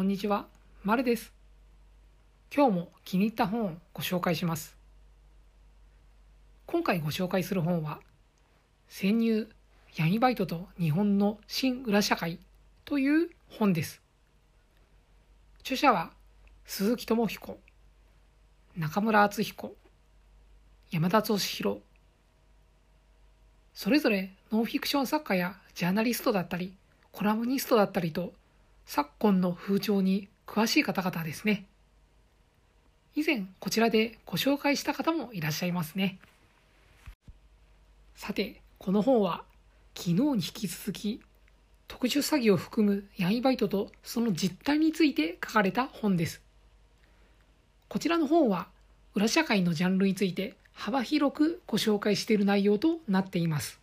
こんにちは、まるです。今日も気に入った本をご紹介します。今回ご紹介する本は、潜入闇バイトと日本の新裏社会という本です。著者は鈴木智彦、中村敦彦、山田俊弘、それぞれノンフィクション作家やジャーナリストだったり、コラムニストだったりと昨今の風潮に詳しい方々ですね。以前こちらでご紹介した方もいらっしゃいますね。さて、この本は昨日に引き続き特殊詐欺を含む闇バイトとその実態について書かれた本です。こちらの本は裏社会のジャンルについて幅広くご紹介している内容となっています。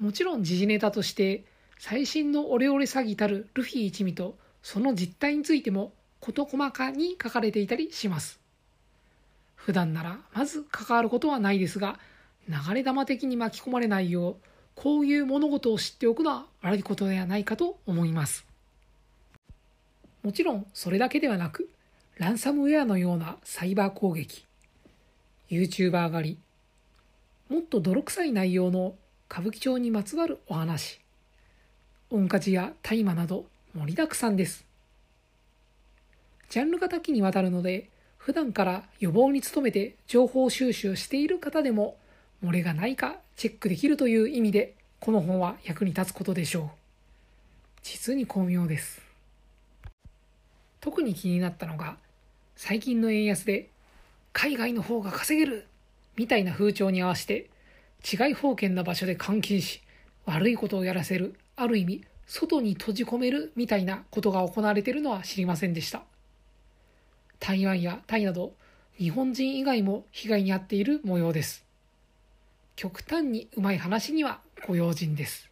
もちろん時事ネタとして最新のオレオレ詐欺たるルフィ一味とその実態についても事細かに書かれていたりします。普段ならまず関わることはないですが、流れ弾的に巻き込まれないよう、こういう物事を知っておくのは悪いことではないかと思います。もちろんそれだけではなく、ランサムウェアのようなサイバー攻撃、YouTuber 狩り、もっと泥臭い内容の歌舞伎町にまつわるお話、温活や大麻など盛りだくさんです。ジャンルが多岐にわたるので、普段から予防に努めて情報収集している方でも、漏れがないかチェックできるという意味で、この本は役に立つことでしょう。実に巧妙です。特に気になったのが、最近の円安で、海外の方が稼げるみたいな風潮に合わせて、違い封建な場所で監禁し、悪いことをやらせるある意味外に閉じ込めるみたいなことが行われているのは知りませんでした。台湾やタイなど日本人以外も被害に遭っている模様です。極端にうまい話にはご用心です。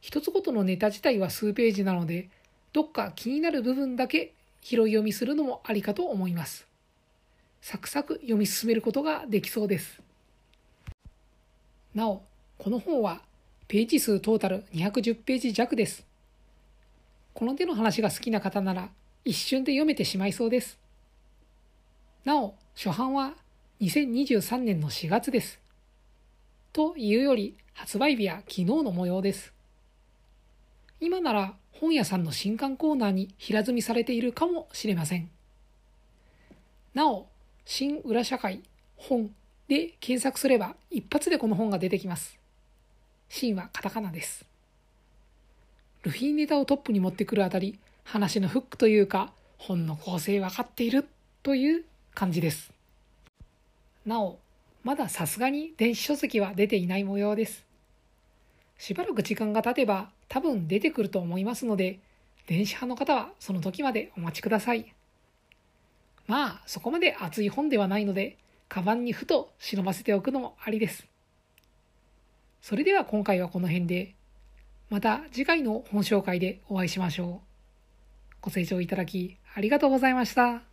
一つごとのネタ自体は数ページなのでどっか気になる部分だけ拾い読みするのもありかと思います。サクサク読み進めることができそうです。なおこの本はページ数トータル210ページ弱です。この手の話が好きな方なら一瞬で読めてしまいそうです。なお、初版は2023年の4月です。というより発売日は昨日の模様です。今なら本屋さんの新刊コーナーに平積みされているかもしれません。なお、新裏社会本で検索すれば一発でこの本が出てきます。シーンはカタカナです。ルフィネタをトップに持ってくるあたり、話のフックというか、本の構成分かっているという感じです。なお、まださすがに電子書籍は出ていない模様です。しばらく時間が経てば多分出てくると思いますので、電子派の方はその時までお待ちください。まあ、そこまで熱い本ではないので、カバンにふと忍ばせておくのもありです。それでは今回はこの辺で、また次回の本紹介でお会いしましょう。ご清聴いただきありがとうございました。